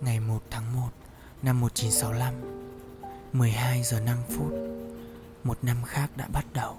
Ngày 1 tháng 1 năm 1965 12 giờ 5 phút, Một năm khác đã bắt đầu.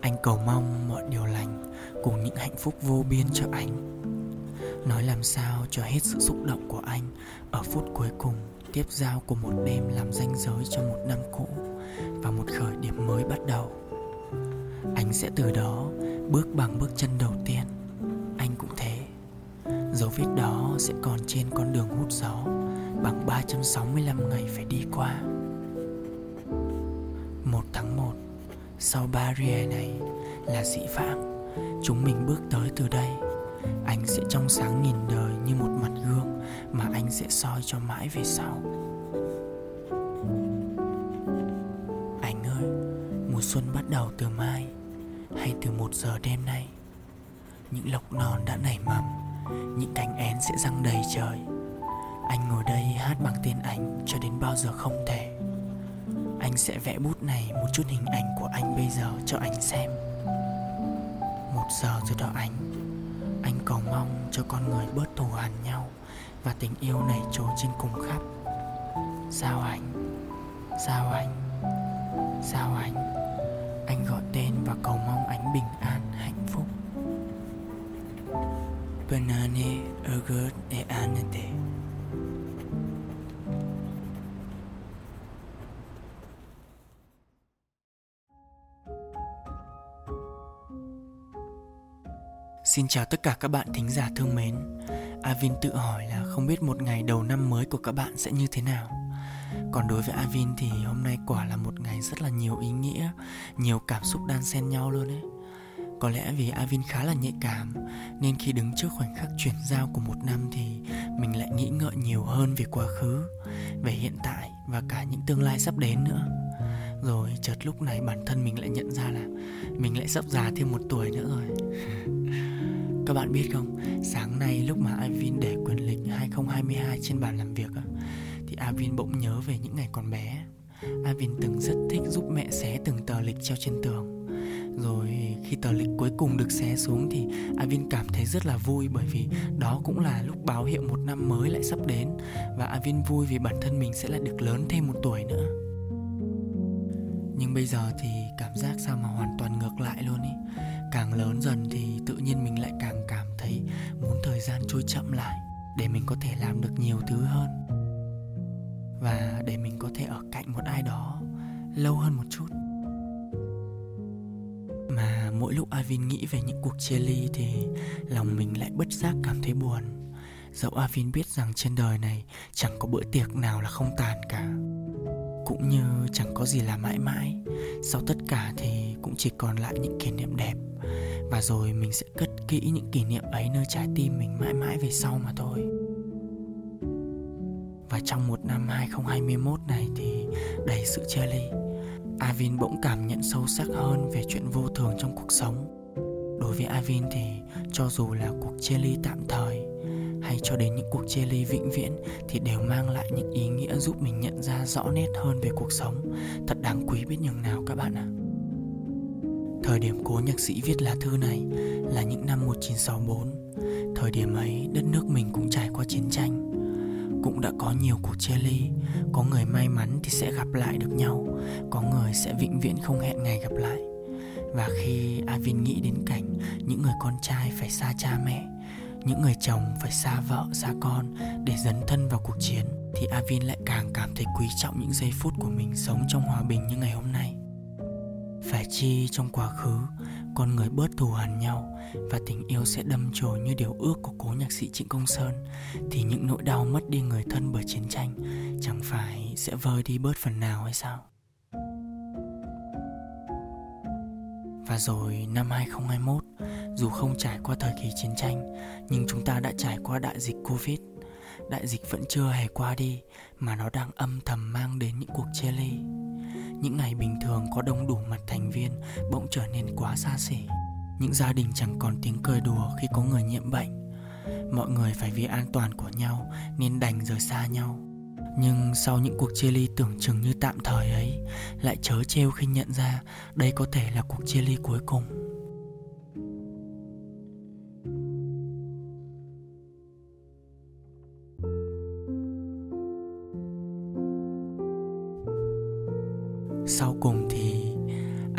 Anh cầu mong mọi điều lành Cùng những hạnh phúc vô biên cho anh. Nói làm sao cho hết sự xúc động của anh Ở phút cuối cùng Tiếp giao của một đêm làm ranh giới cho một năm cũ Và một khởi điểm mới bắt đầu. Anh sẽ từ đó bước bằng bước chân đầu tiên. Dấu vết đó sẽ còn trên con đường hút gió Bằng 365 ngày phải đi qua. 1 tháng 1 Sau barrier này là dị vãng, Chúng mình bước tới từ đây. Anh sẽ trong sáng nhìn đời như một mặt gương Mà anh sẽ soi cho mãi về sau. Anh ơi, Mùa xuân bắt đầu từ mai Hay từ một giờ đêm nay? Những lộc non đã nảy mầm những cánh én sẽ răng đầy trời. Anh ngồi đây hát bằng tên anh cho đến bao giờ không thể. Anh sẽ vẽ bút này một chút hình ảnh của anh bây giờ cho anh xem. Một giờ rồi đó anh. Anh cầu mong cho con người bớt thù hằn nhau và tình yêu này trôi trên cùng khắp. Sao anh? Sao anh? Sao anh? Anh gọi tên và cầu mong anh bình an, hạnh phúc. Banane ögör e anete. Xin chào tất cả các bạn thính giả thương mến. Avin tự hỏi là không biết một ngày đầu năm mới của các bạn sẽ như thế nào. Còn đối với Avin thì hôm nay quả là một ngày rất là nhiều ý nghĩa, Nhiều cảm xúc đan xen nhau luôn ấy có lẽ vì Avin khá là nhạy cảm Nên khi đứng trước khoảnh khắc chuyển giao của một năm Thì mình lại nghĩ ngợi nhiều hơn về quá khứ Về hiện tại và cả những tương lai sắp đến nữa. Rồi chợt lúc này bản thân mình lại nhận ra là Mình lại sắp già thêm một tuổi nữa rồi. Các bạn biết không Sáng nay lúc mà Avin để quyền lịch 2022 trên bàn làm việc á, Thì Avin bỗng nhớ về những ngày còn bé. Avin từng rất thích giúp mẹ xé từng tờ lịch treo trên tường rồi, khi tờ lịch cuối cùng được xé xuống thì Avin cảm thấy rất là vui bởi vì đó cũng là lúc báo hiệu một năm mới lại sắp đến. Và Avin vui vì bản thân mình sẽ lại được lớn thêm một tuổi nữa. Nhưng bây giờ thì cảm giác sao mà hoàn toàn ngược lại luôn ý. Càng lớn dần thì tự nhiên mình lại càng cảm thấy muốn thời gian trôi chậm lại Để mình có thể làm được nhiều thứ hơn. Và để mình có thể ở cạnh một ai đó lâu hơn một chút mà mỗi lúc Avin nghĩ về những cuộc chia ly thì lòng mình lại bất giác cảm thấy buồn. Dẫu Avin biết rằng trên đời này chẳng có bữa tiệc nào là không tàn cả. Cũng như chẳng có gì là mãi mãi. Sau tất cả thì cũng chỉ còn lại những kỷ niệm đẹp. Và rồi mình sẽ cất kỹ những kỷ niệm ấy nơi trái tim mình mãi mãi về sau mà thôi. Và trong một năm 2021 này thì đầy sự chia ly. Avin bỗng cảm nhận sâu sắc hơn về chuyện vô thường trong cuộc sống. Đối với Avin thì cho dù là cuộc chia ly tạm thời hay cho đến những cuộc chia ly vĩnh viễn thì đều mang lại những ý nghĩa giúp mình nhận ra rõ nét hơn về cuộc sống. Thật đáng quý biết nhường nào các bạn ạ. À. Thời điểm cố nhạc sĩ viết lá thư này là những năm 1964. Thời điểm ấy, đất nước mình cũng trải qua chiến tranh cũng đã có nhiều cuộc chia ly. Có người may mắn thì sẽ gặp lại được nhau, có người sẽ vĩnh viễn không hẹn ngày gặp lại. Và khi Avin nghĩ đến cảnh những người con trai phải xa cha mẹ, những người chồng phải xa vợ, xa con để dấn thân vào cuộc chiến, thì Avin lại càng cảm thấy quý trọng những giây phút của mình sống trong hòa bình như ngày hôm nay. Phải chi trong quá khứ con người bớt thù hằn nhau và tình yêu sẽ đâm chồi như điều ước của cố nhạc sĩ Trịnh Công Sơn thì những nỗi đau mất đi người thân bởi chiến tranh chẳng phải sẽ vơi đi bớt phần nào hay sao? Và rồi năm 2021, dù không trải qua thời kỳ chiến tranh, nhưng chúng ta đã trải qua đại dịch Covid. Đại dịch vẫn chưa hề qua đi, mà nó đang âm thầm mang đến những cuộc chia ly. Những ngày bình thường có đông đủ mặt thành viên, bỗng trở nên quá xa xỉ. Những gia đình chẳng còn tiếng cười đùa khi có người nhiễm bệnh. Mọi người phải vì an toàn của nhau nên đành rời xa nhau. Nhưng sau những cuộc chia ly tưởng chừng như tạm thời ấy, Lại chớ trêu khi nhận ra Đây có thể là cuộc chia ly cuối cùng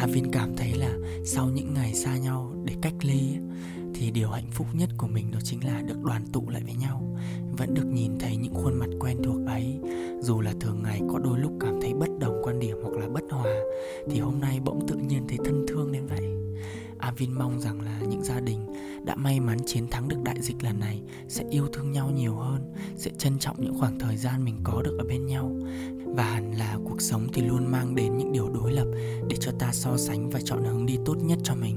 Avin cảm thấy là sau những ngày xa nhau để cách ly thì điều hạnh phúc nhất của mình đó chính là được đoàn tụ lại với nhau. Vẫn được nhìn thấy những khuôn mặt quen thuộc ấy. Dù là thường ngày có đôi lúc cảm thấy bất đồng quan điểm hoặc là bất hòa thì hôm nay bỗng tự nhiên thấy thân thương đến vậy. Avin mong rằng là những gia đình đã may mắn chiến thắng được đại dịch lần này sẽ yêu thương nhau nhiều hơn, sẽ trân trọng những khoảng thời gian mình có được ở bên nhau. Và hẳn là cuộc sống thì luôn mang đến những điều đối lập để cho ta so sánh và chọn hướng đi tốt nhất cho mình.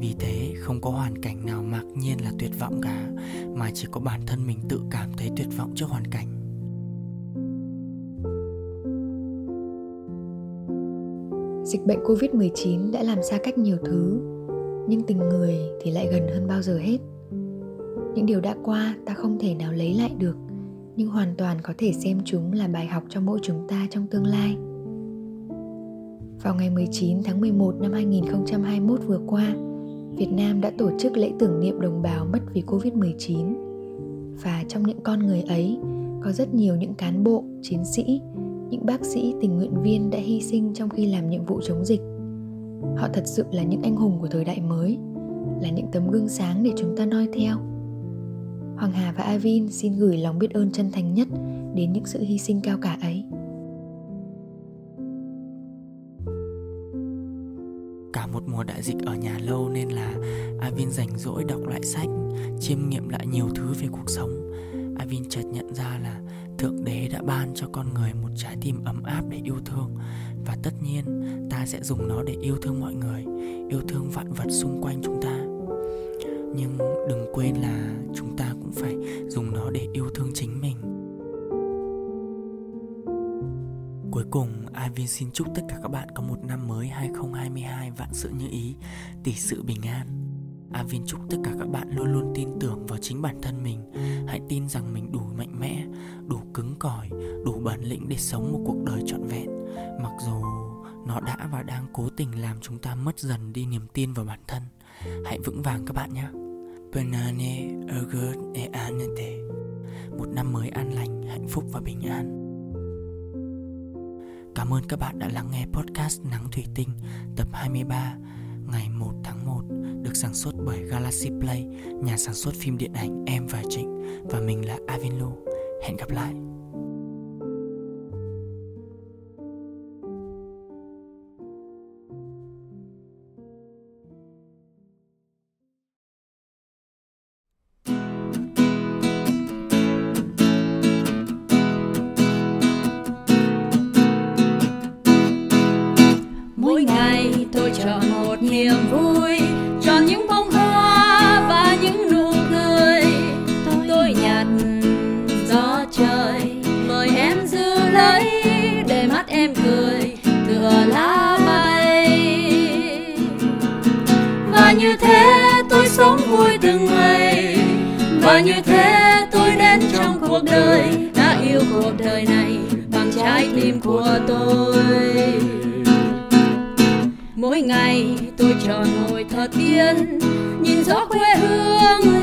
Vì thế không có hoàn cảnh nào mặc nhiên là tuyệt vọng cả, mà chỉ có bản thân mình tự cảm thấy tuyệt vọng trước hoàn cảnh. Dịch bệnh Covid-19 đã làm xa cách nhiều thứ nhưng tình người thì lại gần hơn bao giờ hết những điều đã qua ta không thể nào lấy lại được nhưng hoàn toàn có thể xem chúng là bài học cho mỗi chúng ta trong tương lai. Vào ngày 19 tháng 11 năm 2021 vừa qua, Việt Nam đã tổ chức lễ tưởng niệm đồng bào mất vì Covid-19. Và trong những con người ấy có rất nhiều những cán bộ, chiến sĩ, những bác sĩ, tình nguyện viên đã hy sinh trong khi làm nhiệm vụ chống dịch họ thật sự là những anh hùng của thời đại mới là những tấm gương sáng để chúng ta noi theo hoàng hà và avin xin gửi lòng biết ơn chân thành nhất đến những sự hy sinh cao cả ấy. Cả một mùa đại dịch ở nhà lâu nên là Avin rảnh rỗi đọc lại sách, chiêm nghiệm lại nhiều thứ về cuộc sống. Avin chợt nhận ra là Thượng Đế đã ban cho con người một trái tim ấm áp để yêu thương. Và tất nhiên ta sẽ dùng nó để yêu thương mọi người yêu thương vạn vật xung quanh chúng ta. Nhưng xin chúc tất cả các bạn có một năm mới 2022 vạn sự như ý, tỷ sự bình an. Avin chúc tất cả các bạn luôn luôn tin tưởng vào chính bản thân mình. Hãy tin rằng mình đủ mạnh mẽ, đủ cứng cỏi, đủ bản lĩnh để sống một cuộc đời trọn vẹn. Mặc dù nó đã và đang cố tình làm chúng ta mất dần đi niềm tin vào bản thân. Hãy vững vàng các bạn nhé. Ergut e Một năm mới an lành, hạnh phúc và bình an. Cảm ơn các bạn đã lắng nghe podcast Nắng Thủy Tinh tập 23 ngày 1 tháng 1 được sản xuất bởi Galaxy Play, nhà sản xuất phim điện ảnh Em và Trịnh và mình là Avin Lu. Hẹn gặp lại. Ngày chọn một niềm vui. Chọn những bông hoa và những nụ cười. Tôi nhặt gió trời, mời em giữ lấy để mắt em cười. Tựa lá bay. Và như thế tôi sống vui từng ngày. Và như thế tôi đến trong cuộc đời. Đã yêu cuộc đời này bằng trái tim của tôi mỗi ngày tôi tròn ngồi thờ tiên nhìn gió quê hương